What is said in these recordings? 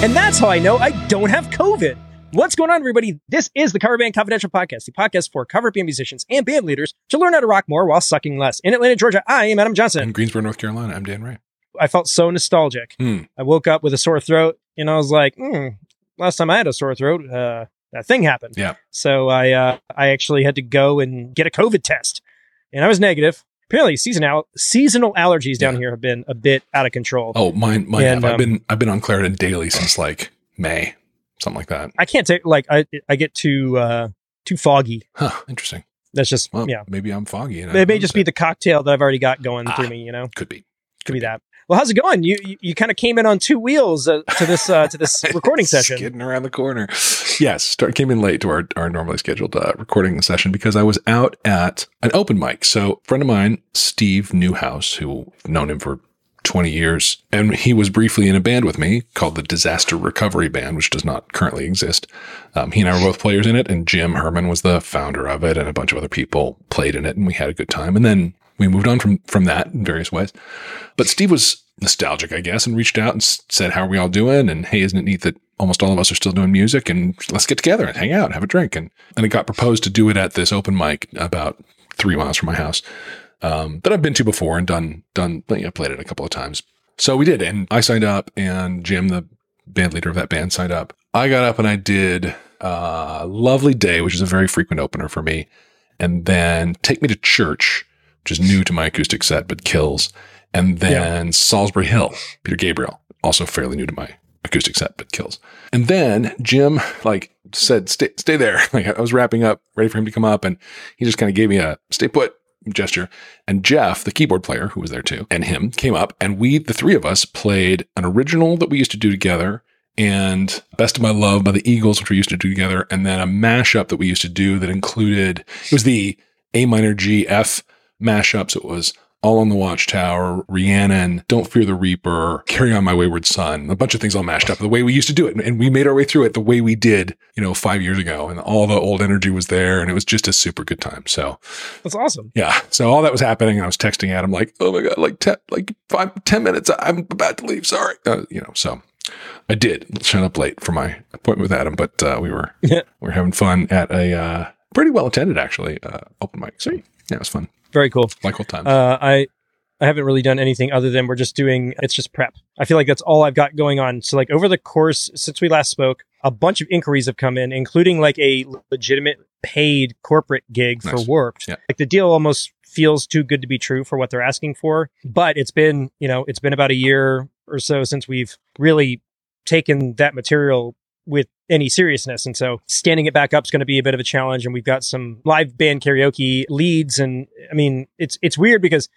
And that's how I know I don't have COVID. What's going on, everybody? This is the Cover Band Confidential Podcast, the podcast for cover band musicians and band leaders to learn how to rock more while sucking less. In Atlanta, Georgia, I am Adam Johnson. In Greensboro, North Carolina, I'm Dan Ray. I felt so nostalgic. Hmm. I woke up with a sore throat and I was like, hmm, last time I had a sore throat, uh, that thing happened. Yeah. So I, uh, I actually had to go and get a COVID test and I was negative. Apparently seasonal, seasonal allergies down Yeah. here have been a bit out of control. Oh, mine, mine. And, have. I've um, been I've been on Claritin daily since like May, something like that. I can't take, like, I, I get too, uh, too foggy. Huh. Interesting. That's just, Well, yeah. maybe I'm foggy. And It may just notice be the cocktail that I've already got going Ah. through me, you know? could be. Could be that. Well, how's it going? You you, you kind of came in on two wheels uh, to this uh, to this recording session. Skidding around the corner. Yes, start came in late to our, our normally scheduled uh, recording session because I was out at an open mic. So, a friend of mine, Steve Newhouse, who I've known him for 20 years, and he was briefly in a band with me called the Disaster Recovery Band, which does not currently exist. Um, he and I were both players in it, and Jim Herman was the founder of it, and a bunch of other people played in it, and we had a good time. And then we moved on from from that in various ways. But Steve was nostalgic, I guess, and reached out and said, "How are we all doing?" And hey, isn't it neat that almost all of us are still doing music? And let's get together and hang out, and have a drink. And and it got proposed to do it at this open mic about three miles from my house um, that I've been to before and done done. You know, played it a couple of times. So we did, and I signed up, and Jim, the band leader of that band, signed up. I got up and I did uh, "Lovely Day," which is a very frequent opener for me, and then "Take Me to Church," which is new to my acoustic set but kills, and then Solsbury Hill, Peter Gabriel, also fairly new to my acoustic set but kills. And then Jim like said, "Stay, stay there." Like I was wrapping up, ready for him to come up, and he just kind of gave me a "stay put" gesture. And Jeff, the keyboard player who was there too, and him came up, and we, the three of us, played an original that we used to do together. And Best of My Love by the Eagles, which we used to do together, and then a mashup that we used to do that included it was the A minor G F mashup. So it was All Along the Watchtower, Rhiannon, Don't Fear the Reaper, Carry On My Wayward Son, a bunch of things all mashed up the way we used to do it. And we made our way through it the way we did, you know, five years ago. And all the old energy was there and it was just a super good time. So That's awesome. yeah. So all that was happening and I was texting Adam like, oh my God, like 10, like five, 10 minutes. I'm about to leave. Sorry. Uh, you know, so I did shut up late for my appointment with Adam, but uh, we were, we were having fun at a uh, pretty well attended actually, uh, open mic. So yeah, it was fun. Very cool. Like old times. Uh, I I haven't really done anything other than we're just doing it's just prep. I feel like that's all I've got going on. So like over the course since we last spoke, a bunch of inquiries have come in, including like a legitimate paid corporate gig for Nice. Warped. Yeah. Like the deal almost feels too good to be true for what they're asking for. But it's been, you know, it's been about a year or so since we've really taken that material with any seriousness. And so standing it back up is going to be a bit of a challenge. And we've got some live band karaoke leads. And I mean, it's, it's weird because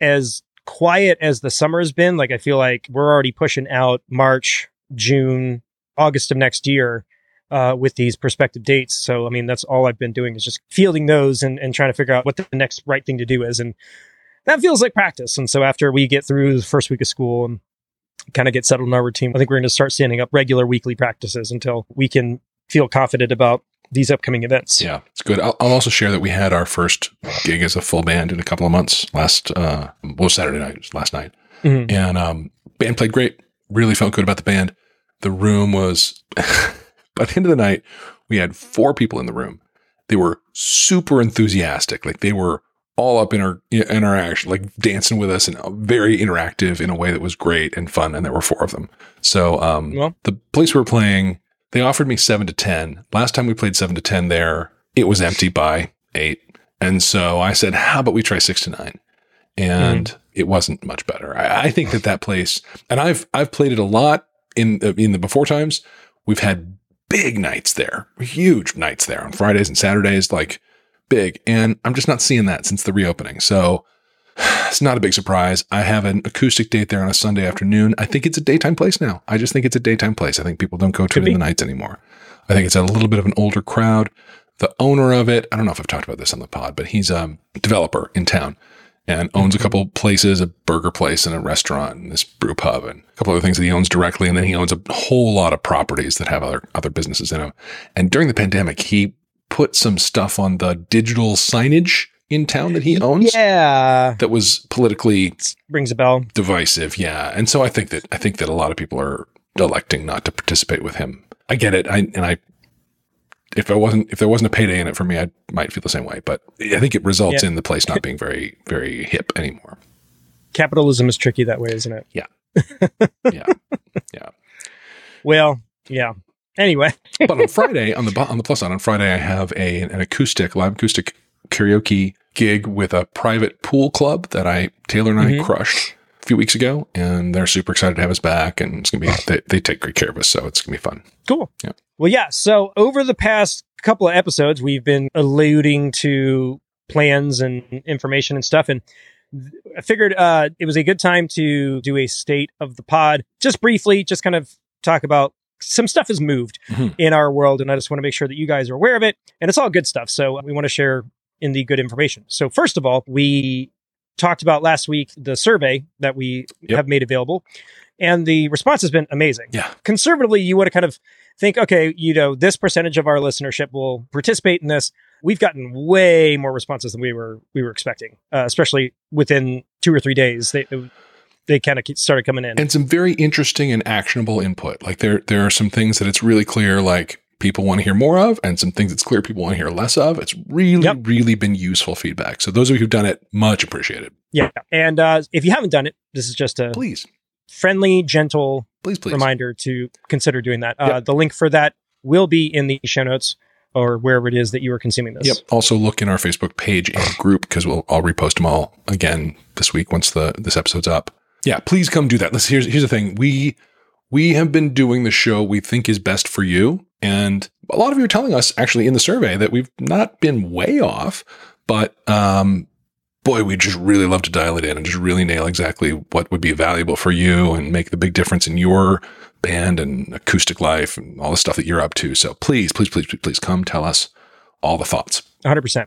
as quiet as the summer has been, like I feel like we're already pushing out March, June, August of next year uh, with these prospective dates. So, I mean, that's all I've been doing is just fielding those and, and trying to figure out what the next right thing to do is. And that feels like practice. And so after we get through the first week of school and kind of get settled in our routine, I think we're going to start standing up regular weekly practices until we can feel confident about these upcoming events. yeah, it's good. I'll, I'll also share that we had our first gig as a full band in a couple of months last, uh, well, Saturday night, last night. Mhm. and um, band played great. Really felt good about the band. The room was, by the end of the night, we had four people in the room. They were super enthusiastic, like they were all up in our in our action, like dancing with us, and very interactive in a way that was great and fun. And there were four of them. So um, Well- the place we were playing, they offered me seven to ten. Last time we played seven to ten there, it was empty by eight. And so I said, "How about we try six to nine? and it wasn't much better. I, I think that that place, and I've I've played it a lot in the, in the before times. We've had big nights there, huge nights there on Fridays and Saturdays, like big. And I'm just not seeing that since the reopening. So it's not a big surprise. I have an acoustic date there on a Sunday afternoon. I think it's a daytime place now. I just think it's a daytime place. I think people don't go to Could it in the nights anymore. I think it's a little bit of an older crowd. The owner of it, I don't know if I've talked about this on the pod, but he's a developer in town and owns a mm-hmm. couple places, a burger place and a restaurant and this brew pub and a couple other things that he owns directly. And then he owns a whole lot of properties that have other, other businesses in them. And during the pandemic, he put some stuff on the digital signage in town that he owns Yeah. that was politically Rings a bell. divisive. Yeah. And so I think that, I think that a lot of people are electing not to participate with him. I get it. I and I if I wasn't if there wasn't a payday in it for me, I might feel the same way. But I think it results Yeah. in the place not being very very hip anymore. Capitalism is tricky that way, isn't it? Yeah, yeah. Yeah. Well, yeah. Anyway, but on Friday, on the on the plus side, on Friday, I have a an acoustic live acoustic karaoke gig with a private pool club that I Taylor and I Mhm. crushed a few weeks ago, and they're super excited to have us back, and it's gonna be they, they take great care of us, so it's gonna be fun. Cool. Yeah. Well, yeah. So over the past couple of episodes, we've been alluding to plans and information and stuff. And I figured uh, it was a good time to do a state of the pod, just briefly, just kind of talk about some stuff has moved Mhm. in our world. And I just want to make sure that you guys are aware of it. And it's all good stuff. So we want to share in the good information. So, first of all, we talked about last week the survey that we Yep. have made available. And the response has been amazing Yeah, conservatively you want to kind of think okay you know this percentage of our listenership will participate in this we've gotten way more responses than we were we were expecting uh, especially within two or three days they they kind of started coming in and some very interesting and actionable input. Like there there are some things that it's really clear like people want to hear more of, and some things it's clear people want to hear less of. It's really Yep. really been useful feedback. So those of you who've done it, much appreciated. yeah and uh, if you haven't done it this is just a Please, friendly gentle please, please. reminder to consider doing that uh, the link for that will be in the show notes or wherever it is that you are consuming this Yep. Also look in our Facebook page and group because we'll I'll repost them all again this week once the this episode's up. Yeah, please come do that. Let's here's here's the thing. We we have been doing the show we think is best for you. And a lot of you are telling us actually in the survey that we've not been way off, but um boy, we just really love to dial it in and just really nail exactly what would be valuable for you and make the big difference in your band and acoustic life and all the stuff that you're up to. So please, please, please, please, please come tell us all the thoughts. 100%.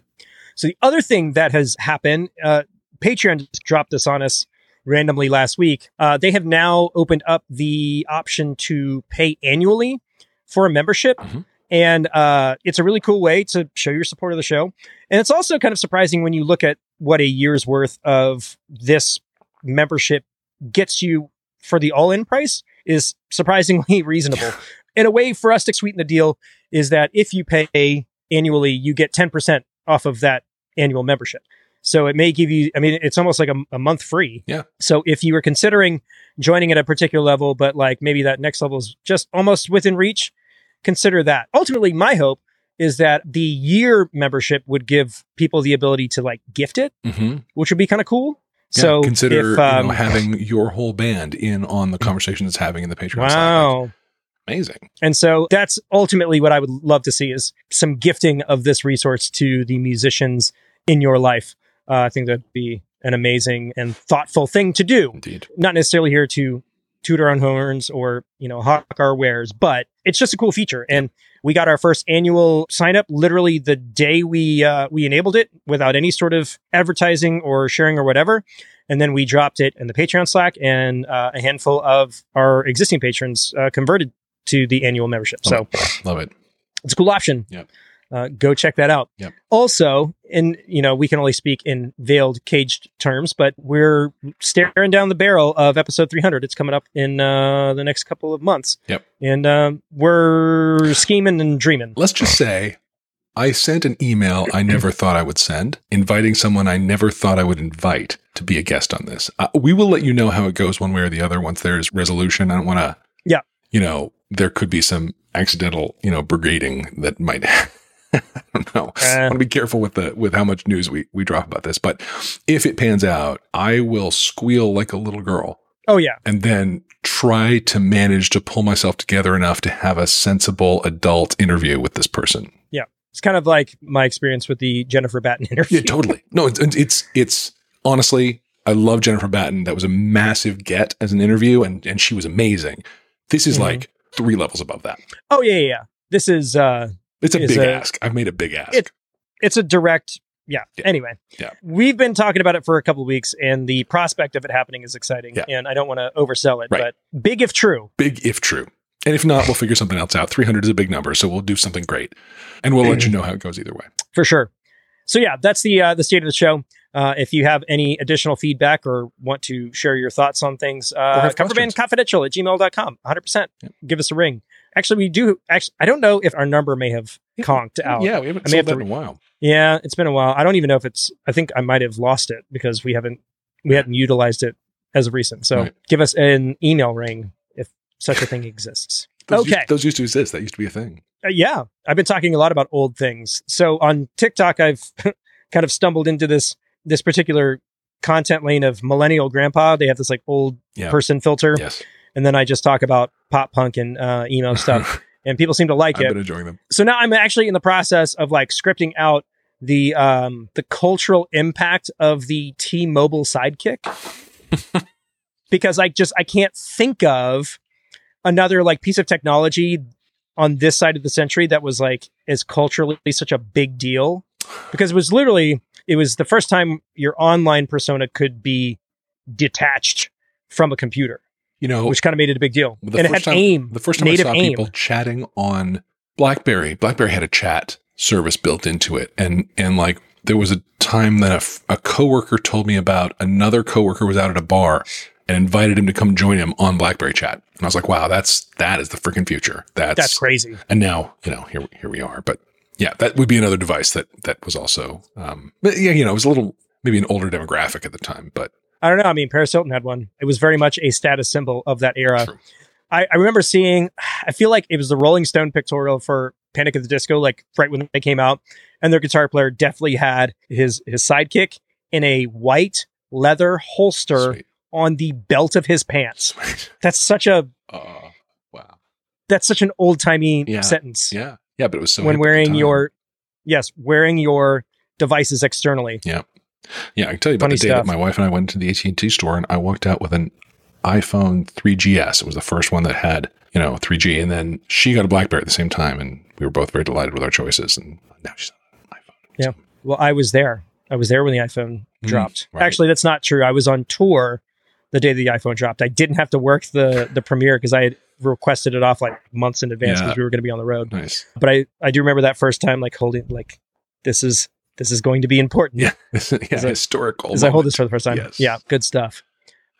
So the other thing that has happened, uh, Patreon just dropped this on us randomly last week. Uh, they have now opened up the option to pay annually for a membership. Mhm. And uh, it's a really cool way to show your support of the show. And it's also kind of surprising when you look at what a year's worth of this membership gets you for the all in price is surprisingly reasonable. In a way, for us to sweeten the deal, is that if you pay annually, you get 10% off of that annual membership. So it may give you, I mean, it's almost like a, a month free. Yeah. So if you were considering joining at a particular level, but like maybe that next level is just almost within reach, consider that. Ultimately, my hope is that the year membership would give people the ability to like gift it, Mm-hmm. which would be kind of cool. Yeah, so consider if, you um, know, having your whole band in on the conversation it's having in the Patreon. side. wow. amazing. And so that's ultimately what I would love to see is some gifting of this resource to the musicians in your life. Uh, I think that'd be an amazing and thoughtful thing to do. Indeed. Not necessarily here to toot our own horns or, you know, hawk our wares, but it's just a cool feature. And we got our first annual sign up literally the day we uh, we enabled it without any sort of advertising or sharing or whatever. And then we dropped it in the Patreon Slack, and uh, a handful of our existing patrons uh, converted to the annual membership. So Love it. it's a cool option. Yep. Uh, go check that out. Yep. Also, and you know, we can only speak in veiled, caged terms, but we're staring down the barrel of episode 300. It's coming up in uh, the next couple of months. Yep. And um, we're scheming and dreaming. Let's just say I sent an email I never thought I would send, inviting someone I never thought I would invite to be a guest on this. Uh, we will let you know how it goes one way or the other once there's resolution. I don't want to, Yeah. you know, there could be some accidental, you know, brigading that might. I don't know. I want to be careful with the with how much news we we drop about this. But if it pans out, I will squeal like a little girl Oh yeah, and then try to manage to pull myself together enough to have a sensible adult interview with this person. Yeah. It's kind of like my experience with the Jennifer Batten interview. Yeah, totally. No, it's it's it's honestly, I love Jennifer Batten. That was a massive get as an interview, and and she was amazing. This is Mhm. like three levels above that. Oh yeah, yeah, yeah. This is uh, It's a big a- ask. I've made a big ask. It- it's a direct. Yeah. Yeah. Anyway, Yeah. we've been talking about it for a couple of weeks, and the prospect of it happening is exciting. Yeah. And I don't want to oversell it, Right. but big if true. big if true. And if not, we'll figure something else out. 300 is a big number, so we'll do something great. And we'll let you know how it goes either way. for sure. So yeah, that's the uh, the state of the show. Uh, if you have any additional feedback or want to share your thoughts on things, uh, coverbandconfidential at gmail.com. 100%. Give us a ring. Actually, we do. Actually, I don't know if our number may have conked out. Yeah, we haven't I may have sold to in a while. Yeah, it's been a while. I don't even know if it's. I think I might have lost it because we haven't we hadn't utilized it as of recent. So Right. give us an email ring if such a thing exists. Those okay. Used, those used to exist. That used to be a thing. Uh, yeah, I've been talking a lot about old things. So on TikTok, I've kind of stumbled into this this particular content lane of millennial grandpa. They have this like old Yeah. person filter, Yes. And then I just talk about pop punk and uh, emo stuff, and people seem to like I've it. been enjoying them. so now I'm actually in the process of like scripting out the um the cultural impact of the T-Mobile sidekick because I just I can't think of another like piece of technology on this side of the century that was like is culturally such a big deal because it was literally it was the first time your online persona could be detached from a computer You know, which kind of made it a big deal the and it first had time, AIM The first time I saw AIM. people chatting on BlackBerry, BlackBerry had a chat service built into it, and and like there was a time that a coworker told me about another coworker was out at a bar and invited him to come join him on BlackBerry chat, and I was like, wow, that's that is the freaking future. That's, that's crazy. And now you know here here we are, but yeah, that would be another device that that was also um, but yeah, you know, it was a little maybe an older demographic at the time, but I don't know. I mean, Paris Hilton had one. It was very much a status symbol of that era. I, I remember seeing, I feel like it was the Rolling Stone pictorial for Panic at the Disco, like right when they came out. And their guitar player definitely had his, his sidekick in a white leather holster sweet, on the belt of his pants. sweet. That's such a, Uh, wow, that's such an old timey Yeah. sentence yeah, yeah, but it was so when hip at the wearing your, yes, wearing your devices externally. Yeah, I can tell you about Funny the day stuff. that my wife and I went to the AT and T store, and I walked out with an iPhone 3GS. It was the first one that had you know 3G, and then she got a BlackBerry at the same time, and we were both very delighted with our choices. And now she's on an iPhone. Yeah. Well, I was there. I was there when the iPhone Mm, dropped. right. Actually, that's not true. I was on tour the day the iPhone dropped. I didn't have to work the the premiere because I had requested it off like months in advance Yeah. because we were going to be on the road. Nice. But I I do remember that first time like holding like this is this is going to be important. Yeah, yeah, historical. As I hold this for the first time. Yes. Yeah, good stuff.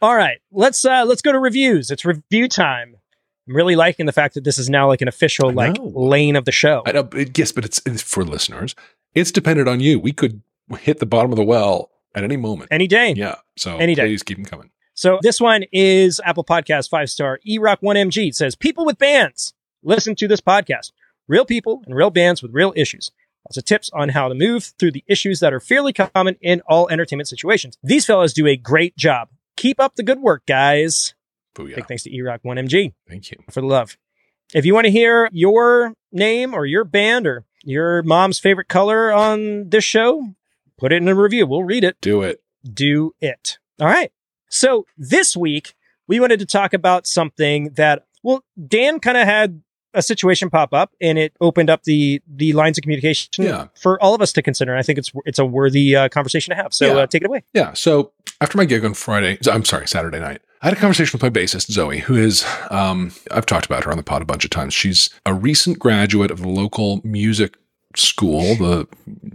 All right, let's uh let's go to reviews. It's review time. I'm really liking the fact that this is now like an official like lane of the show. I know, but yes, but it's, it's for listeners. It's dependent on you. We could hit the bottom of the well at any moment. Any day. yeah. So Any day. please keep them coming. So this one is Apple Podcast five star eRock one MG. It says people with bands listen to this podcast. Real people and real bands with real issues. Also tips on how to move through the issues that are fairly common in all entertainment situations. These fellas do a great job. Keep up the good work, guys. Booyah. Big thanks to eRock one MG Thank you. for the love. If you want to hear your name or your band or your mom's favorite color on this show, put it in a review. We'll read it Do it. do it. All right. So this week, we wanted to talk about something that, well, Dan kind of had a situation pop up and it opened up the the lines of communication Yeah. for all of us to consider. And I think it's it's a worthy uh, conversation to have. So Yeah. uh, take it away. Yeah. So after my gig on Friday, I'm sorry, Saturday night, I had a conversation with my bassist, Zoe, who is, um, I've talked about her on the pod a bunch of times. She's a recent graduate of the local music school, the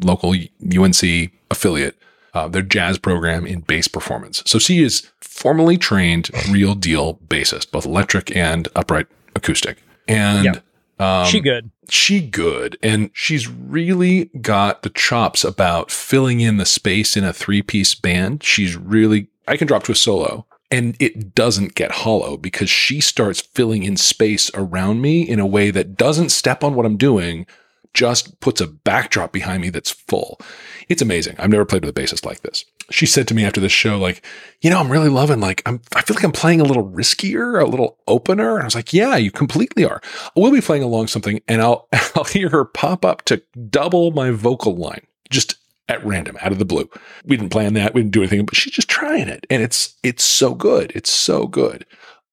local UNC affiliate, uh, their jazz program in bass performance. So she is formally trained, real deal bassist, both electric and upright acoustic. And Yeah. um, she good. she good. And she's really got the chops about filling in the space in a three-piece band. She's really i can drop to a solo. And it doesn't get hollow because she starts filling in space around me in a way that doesn't step on what i'm doing just puts a backdrop behind me that's full. It's amazing. I've never played with a bassist like this she said to me after this show like you know i'm really loving like i'm i feel like i'm playing a little riskier a little opener and i was like yeah you completely are we'll be playing along something and I'll I'll hear her pop up to double my vocal line just at random out of the blue. We didn't plan that. We didn't do anything, but she's just trying it. And it's it's so good. It's so good.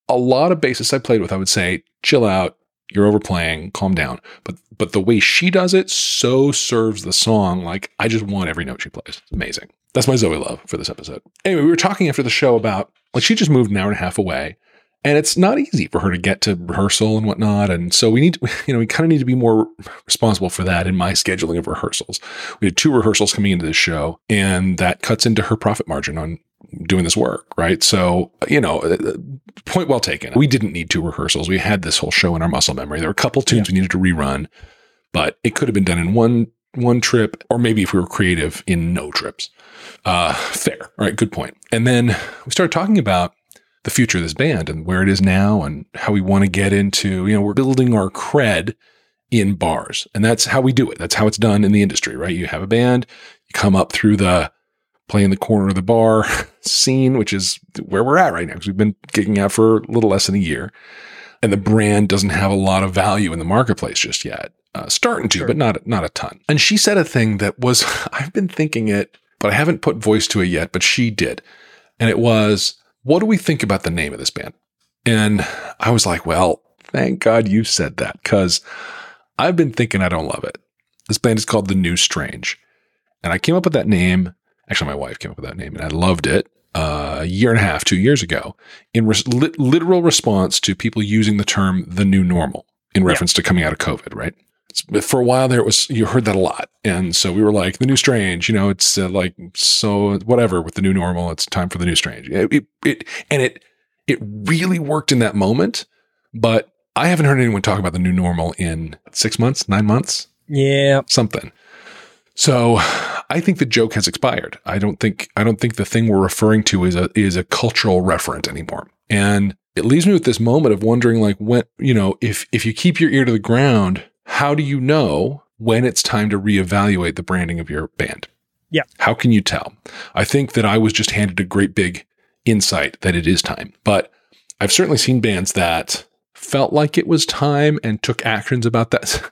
A lot of bassists I played with, I would say, chill out, you're overplaying, calm down. But but the way she does it so serves the song. Like I just want every note she plays. It's amazing. That's my Zoe love for this episode. Anyway, we were talking after the show about like she just moved an hour and a half away And it's not easy for her to get to rehearsal and whatnot. And so we need, to, you know, we kind of need to be more responsible for that in my scheduling of rehearsals. We had two rehearsals coming into this show, and that cuts into her profit margin on doing this work, right? So, you know, uh, point well taken. We didn't need two rehearsals. We had this whole show in our muscle memory. There were a couple tunes yeah. we needed to rerun, but it could have been done in one one trip, or maybe if we were creative in no trips. Uh, fair. All right, good point. And then we started talking about the future of this band and where it is now and how we want to get into, you know, we're building our cred in bars. And that's how we do it. That's how it's done in the industry, right? You have a band, you come up through the play in the corner of the bar scene, which is where we're at right now because we've been gigging out for a little less than a year. And the brand doesn't have a lot of value in the marketplace just yet. Uh, starting to, sure. but not not a ton. And she said a thing that was I've been thinking it, but I haven't put voice to it yet. But she did, and it was, "What do we think about the name of this band?" And I was like, "Well, thank God you said that, because I've been thinking I don't love it." This band is called The New Strange, and I came up with that name Actually, my wife came up with that name and I loved it uh, a year and a half, two years ago, in res- li- literal response to people using the term the new normal in reference yeah. to coming out of COVID, right? For a while there, it was, you heard that a lot. And so we were like, the new strange, you know, it's uh, like, so whatever with the new normal, it's time for the new strange. It, it, it, and it, it really worked in that moment. But I haven't heard anyone talk about the new normal in six months, nine months. Yeah. Something. So I think the joke has expired. I don't think I don't think the thing we're referring to is a is a cultural referent anymore. And it leaves me with this moment of wondering like when, you know, if if you keep your ear to the ground, how do you know when it's time to reevaluate the branding of your band? Yeah. How can you tell? I think that I was just handed a great big insight that it is time. But I've certainly seen bands that felt like it was time and took actions about that.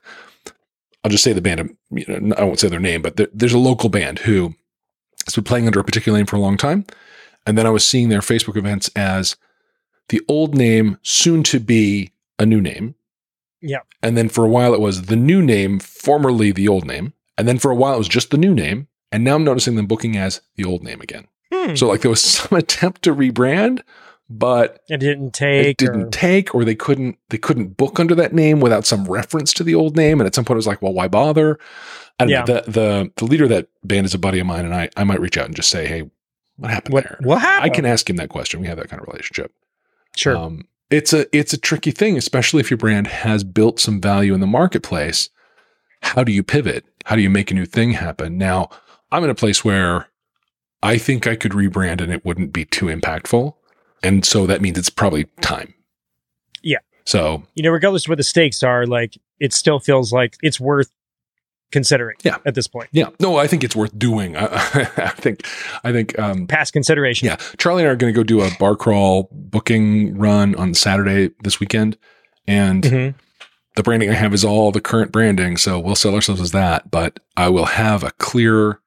I'll just say the band. You know, I won't say their name, but there, there's a local band who has been playing under a particular name for a long time, and then I was seeing their Facebook events as the old name, soon to be a new name. Yeah. And then for a while it was the new name, formerly the old name, and then for a while it was just the new name, and now I'm noticing them booking as the old name again. Hmm. So like there was some attempt to rebrand, but it didn't take. It didn't or... take, or they couldn't they couldn't book under that name without some reference to the old name. And at some point, it was like, well, why bother? And yeah. the the the leader of that band is a buddy of mine, and I I might reach out and just say, hey, what happened what, there? What happened? I can ask him that question. We have that kind of relationship. Sure. Um, it's a it's a tricky thing, especially if your brand has built some value in the marketplace. How do you pivot? How do you make a new thing happen? Now, I'm in a place where I think I could rebrand and it wouldn't be too impactful. And so that means it's probably time. Yeah. So, you know, regardless of what the stakes are, like it still feels like it's worth considering yeah. at this point. Yeah. No, I think it's worth doing. I, I think, I think, um, past consideration. Yeah. Charlie and I are going to go do a bar crawl booking run on Saturday this weekend. And mm-hmm. the branding I have is all the current branding. So we'll sell ourselves as that, but I will have a clear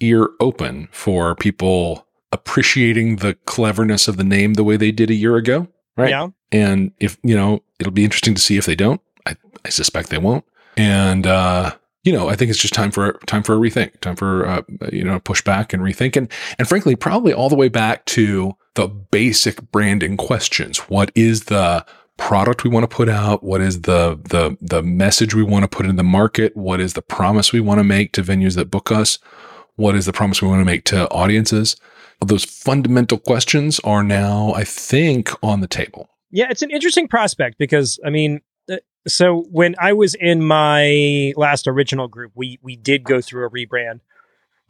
ear open for people appreciating the cleverness of the name the way they did a year ago. Right. Yeah. And if, you know, it'll be interesting to see if they don't. I, I suspect they won't. And, uh, you know, I think it's just time for time for a rethink, time for uh, you know push back and rethink, and and frankly, probably all the way back to the basic branding questions. What is the product we want to put out? What is the the the message we want to put in the market? What is the promise we want to make to venues that book us? What is the promise we want to make to audiences? those fundamental questions are now, I think, on the table. Yeah, it's an interesting prospect because, I mean, so when I was in my last original group, we we did go through a rebrand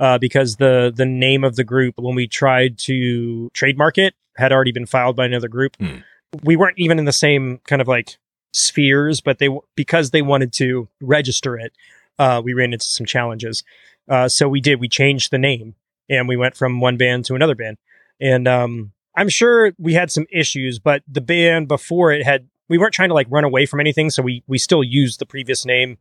uh, because the the name of the group when we tried to trademark it had already been filed by another group. Hmm. We weren't even in the same kind of like spheres, but they because they wanted to register it, uh, we ran into some challenges. Uh, so we did we changed the name and we went from one band to another band. And um, I'm sure we had some issues, but the band before it had we weren't trying to like run away from anything, so we we still used the previous name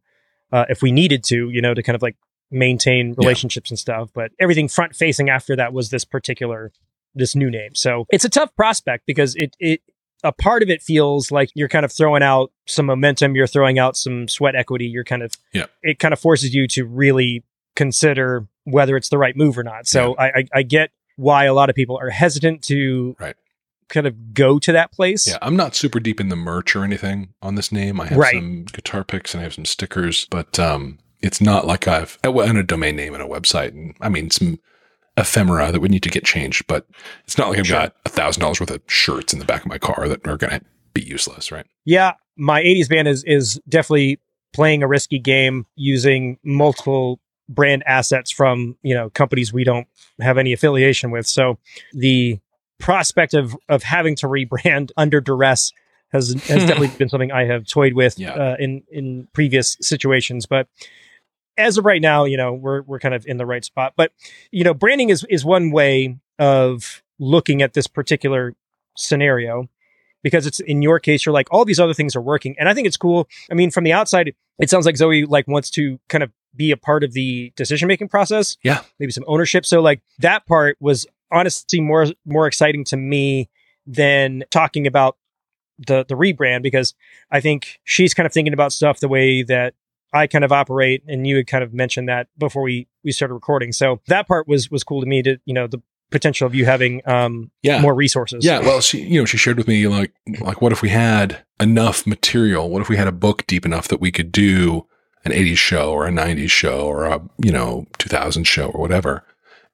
uh, if we needed to, you know, to kind of like maintain relationships yeah. and stuff. But everything front facing after that was this particular this new name. So it's a tough prospect because it it a part of it feels like you're kind of throwing out some momentum, you're throwing out some sweat equity, you're kind of yeah. it kind of forces you to really consider whether it's the right move or not. So yeah. I, I, I, get why a lot of people are hesitant to right. Kind of go to that place. Yeah, I'm not super deep in the merch or anything on this name. I have Right. some guitar picks and I have some stickers, but um, it's not like I've and a domain name and a website, and I mean some ephemera that would need to get changed. But it's not like I've Sure. got a thousand dollars worth of shirts in the back of my car that are going to be useless, right? Yeah, my 80s band is is definitely playing a risky game using multiple brand assets from, you know, companies we don't have any affiliation with. So the prospect of of having to rebrand under duress has has definitely been something I have toyed with Yeah. uh, in in previous situations, but as of right now, you know, we're we're kind of in the right spot. But you know, branding is is one way of looking at this particular scenario because it's in your case you're like all these other things are working and i think it's cool i mean from the outside it sounds like zoe like wants to kind of be a part of the decision making process Yeah. maybe some ownership so like that part was honestly more more exciting to me than talking about the the rebrand because i think she's kind of thinking about stuff the way that i kind of operate and you had kind of mentioned that before we we started recording so that part was was cool to me to you know the potential of you having um Yeah. more resources Yeah, well, she you know she shared with me like like what if we had enough material? What if we had a book deep enough that we could do an '80s show or a '90s show or a you know 2000 show or whatever?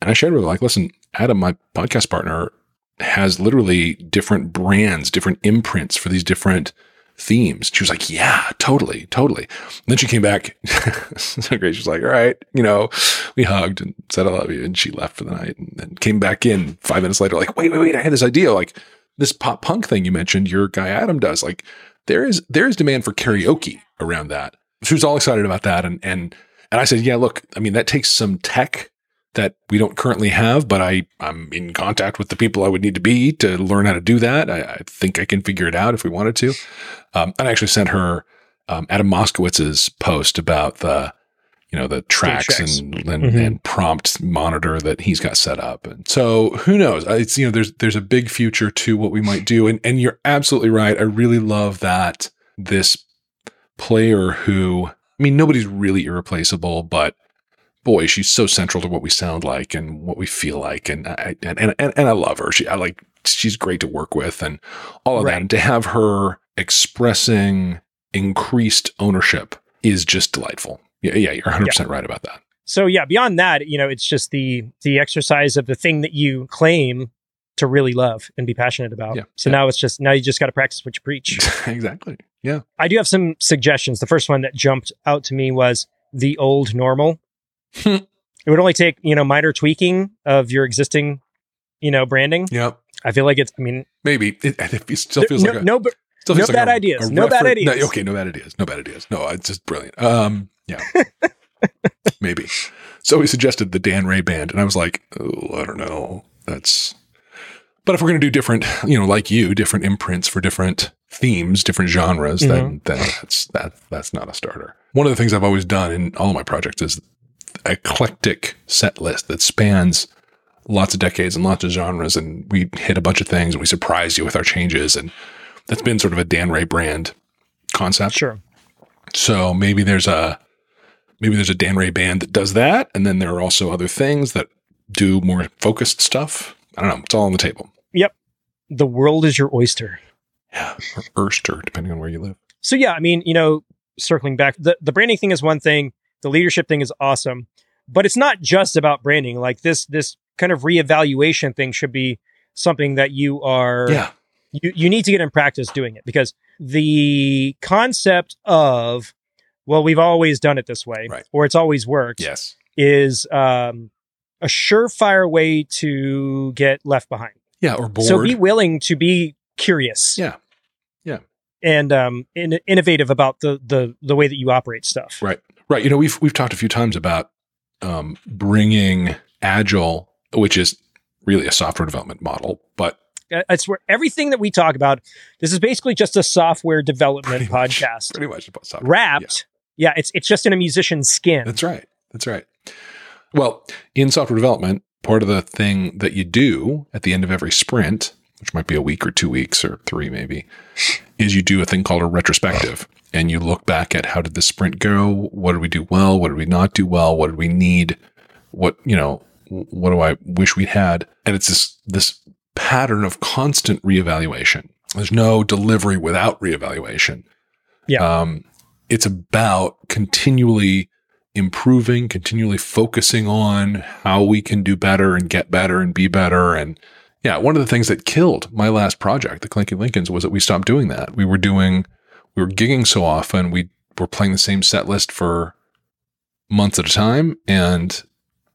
And I shared with her like, listen, Adam, my podcast partner, has literally different brands, different imprints for these different themes. She was like, yeah, totally, totally. And then she came back. so great. She was like, all right, you know, we hugged and said, I love you. And she left for the night and then came back in five minutes later, like, wait, wait, wait. I had this idea. Like this pop punk thing you mentioned, your guy Adam does. Like there is, there is demand for karaoke around that. She was all excited about that. And, and, and I said, yeah, look, I mean, that takes some tech that we don't currently have, but I, I'm in contact with the people I would need to be to learn how to do that. I, I think I can figure it out if we wanted to. Um, and I actually sent her um, Adam Moskowitz's post about the, you know, the tracks tracks. and and, Mhm. and prompt monitor that he's got set up. And so who knows? Uh, It's you know, there's there's a big future to what we might do. And and you're absolutely right. I really love that this player who I mean, nobody's really irreplaceable, but boy, she's so central to what we sound like and what we feel like. And I and and, and, I love her. She I like she's great to work with and all of that. And to have her expressing increased ownership is just delightful. Yeah, yeah, you're 100 percent right about that. so yeah beyond that you know it's just the the exercise of the thing that you claim to really love and be passionate about Yeah, so yeah. now it's just now you just got to practice what you preach exactly. Yeah. i do have some suggestions the first one that jumped out to me was the old normal. It would only take you know minor tweaking of your existing you know branding Yep. i feel like it's i mean Maybe it, it still feels no, like a, no but still no like bad a- ideas. a No bad ideas. okay, no bad ideas. No bad ideas. No, it's just brilliant. Um, yeah, maybe. So he suggested the Dan Ray band, and I was like, oh, I don't know. That's. But if we're going to do different, you know, like you, different imprints for different themes, different genres, then then that's that that's not a starter. One of the things I've always done in all of my projects is eclectic set list that spans lots of decades and lots of genres, and we hit a bunch of things and we surprise you with our changes, and that's been sort of a Dan Ray brand concept. sure So maybe there's a maybe there's a Dan Ray band that does that, and then there are also other things that do more focused stuff. I don't know. It's all on the table. Yep. The world is your oyster Yeah, or Erster, depending on where you live. So yeah, I mean, you know, circling back, the the branding thing is one thing, the leadership thing is awesome, but it's not just about branding. Like this this kind of reevaluation thing should be something that you are Yeah, you you need to get in practice doing it because the concept of well, we've always done it this way, Right. or it's always worked, yes, is um, a surefire way to get left behind. yeah, or bored. So be willing to be curious. Yeah. Yeah. And um in- innovative about the the the way that you operate stuff. Right. Right. You know, we've we've talked a few times about um, bringing agile, which is really a software development model, but it's swear everything that we talk about this is basically just a software development Pretty much. podcast pretty much about software. wrapped. Yeah. it's it's just in a musician's skin. That's right. That's right. Well, in software development, part of the thing that you do at the end of every sprint, which might be a week or two weeks or three maybe, is you do a thing called a retrospective. And you look back at how did the sprint go? What did we do well? What did we not do well? What did we need? What, you know, what do I wish we had? And it's this this pattern of constant reevaluation. There's no delivery without reevaluation. Yeah. Um, it's about continually improving, continually focusing on how we can do better and get better and be better. And yeah, one of the things that killed my last project, the Clinky Lincolns, was that we stopped doing that. We were doing, we were gigging so often, we were playing the same set list for months at a time and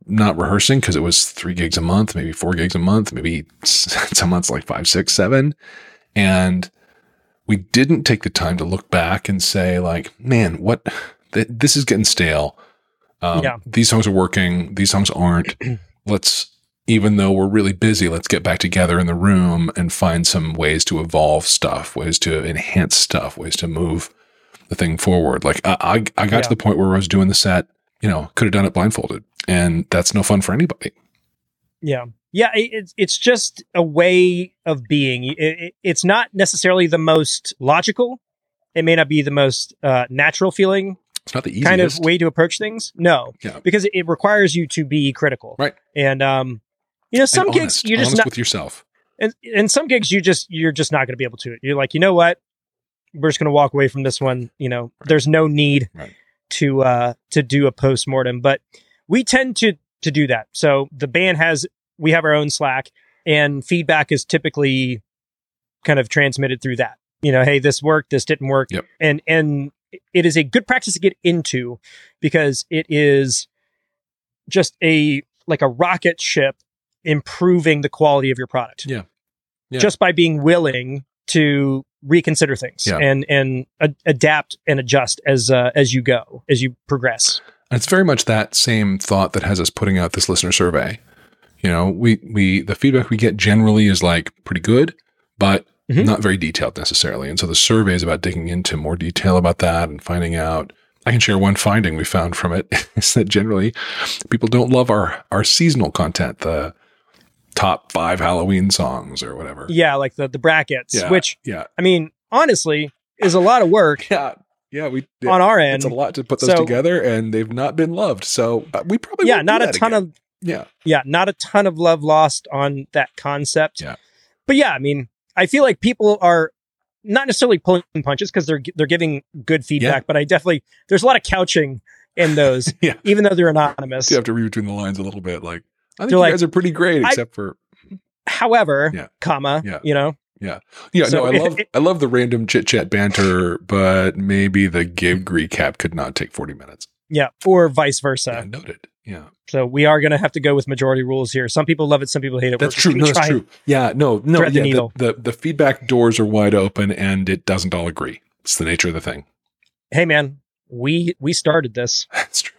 not rehearsing because it was three gigs a month, maybe four gigs a month, maybe some months like five, six, seven. And we didn't take the time to look back and say, like, man, what th- this is getting stale. Um, Yeah. These songs are working. These songs aren't. let's, even though we're really busy, let's get back together in the room and find some ways to evolve stuff, ways to enhance stuff, ways to move the thing forward. Like I, I, I got Yeah. to the point where I was doing the set, you know, could have done it blindfolded, and that's no fun for anybody. Yeah. Yeah. It's, it's just a way of being. It, it, it's not necessarily the most logical. It may not be the most uh, natural feeling It's not the easiest. kind of way to approach things. No, Yeah. because it, it requires you to be critical. Right. And, um, you know, some gigs you're just not, with yourself. and, and some gigs you just, you're just not going to be able to. You're like, you know what? We're just going to walk away from this one. You know, there's no need Right. to, uh, to do a post mortem, but we tend to, to do that. So the band has, we have our own Slack and feedback is typically kind of transmitted through that. You know, hey, this worked, this didn't work. Yep. And and it is a good practice to get into because it is just a like a rocket ship improving the quality of your product. Yeah. Yeah. Just by being willing to reconsider things Yeah. and and a- adapt and adjust as uh, as you go, as you progress. And it's very much that same thought that has us putting out this listener survey. You know, we we the feedback we get generally is like pretty good, but Mhm. not very detailed necessarily. And so the survey is about digging into more detail about that and finding out. I can share one finding we found from it is that generally people don't love our our seasonal content, the top five Halloween songs or whatever. Yeah, like the the brackets, Yeah. which Yeah. I mean, honestly, is a lot of work Yeah. Yeah. We on our end. it's a lot to put those So- together and they've not been loved. So uh, we probably yeah, won't not a ton again. of yeah. yeah, not a ton of love lost on that concept. Yeah. But yeah, I mean, I feel like people are not necessarily pulling punches because they're they're giving good feedback, but I definitely there's a lot of couching in those, Yeah. even though they're anonymous. you have to read between the lines a little bit. Like, I think you like, guys are pretty great, I- except for However, Yeah. comma, Yeah. you know, yeah. So no, I love it- I love the random chit chat banter, but maybe the gig recap could not take forty minutes. yeah, or vice Yeah, versa. noted. Yeah, So we are going to have to go with majority rules here. Some people love it, some people hate it. that's We're true. No, that's true. Yeah, no, no. Yeah, the, the the feedback doors are wide open, and it doesn't all agree. It's the nature of the thing. Hey, man, we we started this. That's true.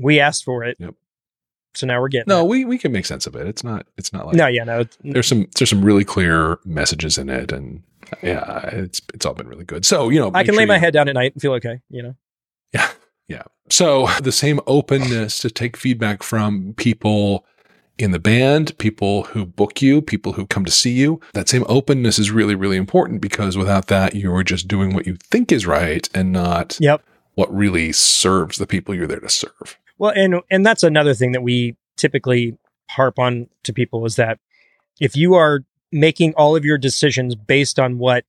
We asked for it. Yep. So now we're getting No, it. we we can make sense of it. It's not. It's not like no, yeah, no. there's some there's some really clear messages in it, and yeah, it's it's all been really good. So you know, I can sure lay my you- head down at night and feel okay. You know. Yeah. Yeah. So the same openness to take feedback from people in the band, people who book you, people who come to see you, that same openness is really, really important because without that, you're just doing what you think is right and not Yep. what really serves the people you're there to serve. Well, and and that's another thing that we typically harp on to people is that if you are making all of your decisions based on what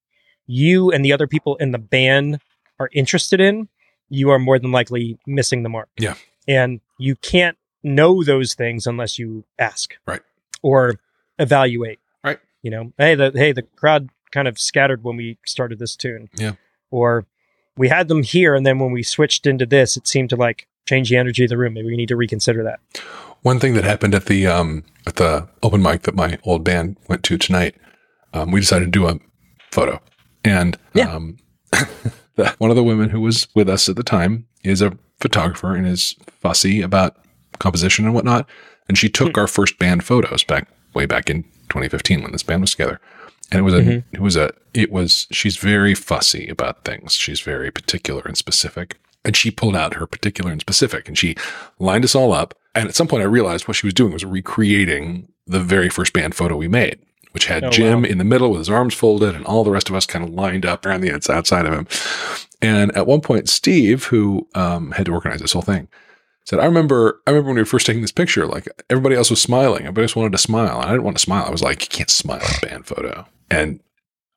you and the other people in the band are interested in, you are more than likely missing the mark. Yeah. And you can't know those things unless you ask. Right. Or evaluate. Right. You know, hey, the hey, the crowd kind of scattered when we started this tune. Yeah. Or we had them here and then when we switched into this, it seemed to like change the energy of the room. Maybe we need to reconsider that. One thing that happened at the um at the open mic that my old band went to tonight, um, we decided to do a photo, and Yeah. um, the, one of the women who was with us at the time is a photographer and is fussy about composition and whatnot, and she took our first band photos back way back in 2015 when this band was together, and it was a Mhm. it was a it was she's very fussy about things. She's very particular and specific. And she pulled out her particular and specific and she lined us all up. And at some point I realized what she was doing was recreating the very first band photo we made, which had Oh, Jim wow. in the middle with his arms folded and all the rest of us kind of lined up around the outside of him. And at one point, Steve, who um, had to organize this whole thing, said, I remember, I remember when we were first taking this picture, like everybody else was smiling. Everybody just wanted to smile. And I didn't want to smile. I was like, you can't smile in a band photo. And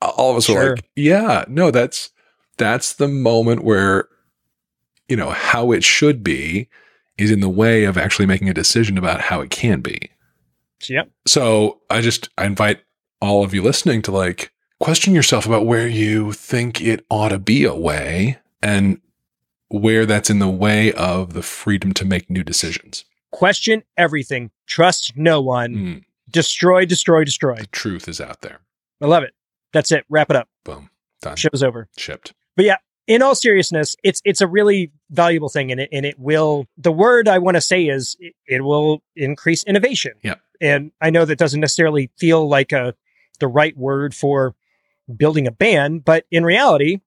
all of us were Sure. like, yeah, no, that's, that's the moment where, you know, how it should be is in the way of actually making a decision about how it can be. So, yep. So I just I invite all of you listening to like question yourself about where you think it ought to be a way and where that's in the way of the freedom to make new decisions. Question everything. Trust no one. Mm, Destroy, destroy, destroy. the truth is out there. I love it. That's it. Wrap it up. Boom. Done. Show's over. Shipped. In all seriousness, it's it's a really valuable thing, and it and it will. The word I want to say is it, it will increase innovation. Yep. And I know that doesn't necessarily feel like a the right word for building a band, but in reality,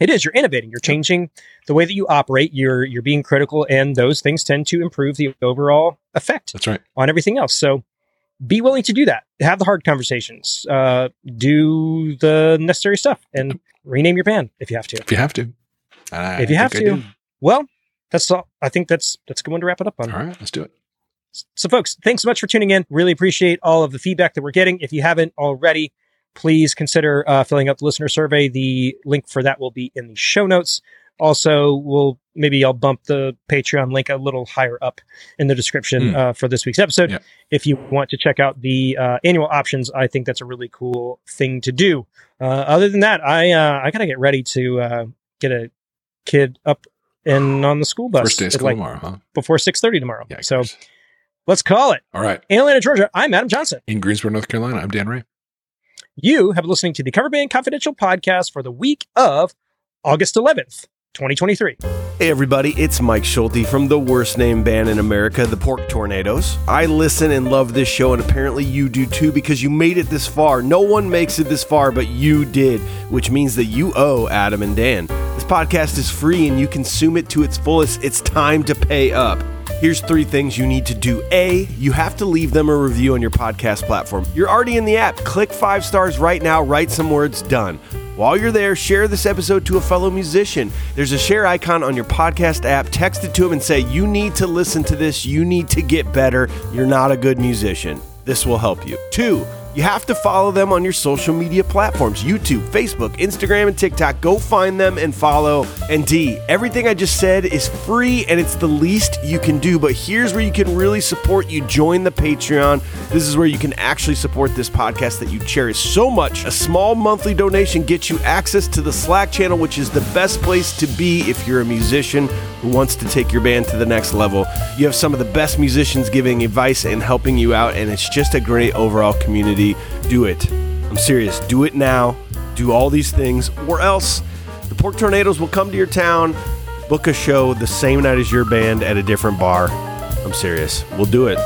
it is. You're innovating. You're changing the way that you operate. You're you're being critical, and those things tend to improve the overall effect That's right. on everything else. So be willing to do that. Have the hard conversations. Uh, do the necessary stuff, and rename your band if you have to. If you have to. I If you have to. Well, that's all. I think that's that's a good one to wrap it up on. All right, let's do it. So, folks, thanks so much for tuning in. Really appreciate all of the feedback that we're getting. If you haven't already, please consider uh, filling out the listener survey. The link for that will be in the show notes. Also, we'll maybe I'll bump the Patreon link a little higher up in the description Hmm. uh, for this week's episode. Yeah. If you want to check out the uh, annual options, I think that's a really cool thing to do. Uh, other than that, I uh, I gotta get ready to uh, get a kid up and on the school bus First day of school like tomorrow, huh? before six thirty tomorrow. Yeah. so let's call it. all right. In Atlanta, Georgia, I'm Adam Johnson. In Greensboro, North Carolina, I'm Dan Ray. You have been listening to the Cover Band Confidential podcast for the week of August 11th, 2023. Hey everybody, it's Mike Schulte from the worst named band in America, the Pork Tornadoes. I listen and love this show, and apparently you do too because you made it this far. No one makes it this far, but you did, which means that you owe Adam and Dan. This podcast is free and you consume it to its fullest. It's time to pay up. Here's three things you need to do. A, you have to leave them a review on your podcast platform. You're already in the app. Click five stars right now, write some words, done. While you're there, share this episode to a fellow musician. There's a share icon on your podcast app. Text it to him and say, You need to listen to this. You need to get better. You're not a good musician. This will help you. Two, you have to follow them on your social media platforms YouTube, Facebook, Instagram, and TikTok. Go find them and follow. And D, everything I just said is free and it's the least you can do. But here's where you can really support you join the Patreon. This is where you can actually support this podcast that you cherish so much. A small monthly donation gets you access to the Slack channel, which is the best place to be if you're a musician who wants to take your band to the next level. You have some of the best musicians giving advice and helping you out, and it's just a great overall community. Do it. I'm serious. Do it now. Do all these things, or else the Pork Tornadoes will come to your town, book a show the same night as your band at a different bar. I'm serious. We'll do it.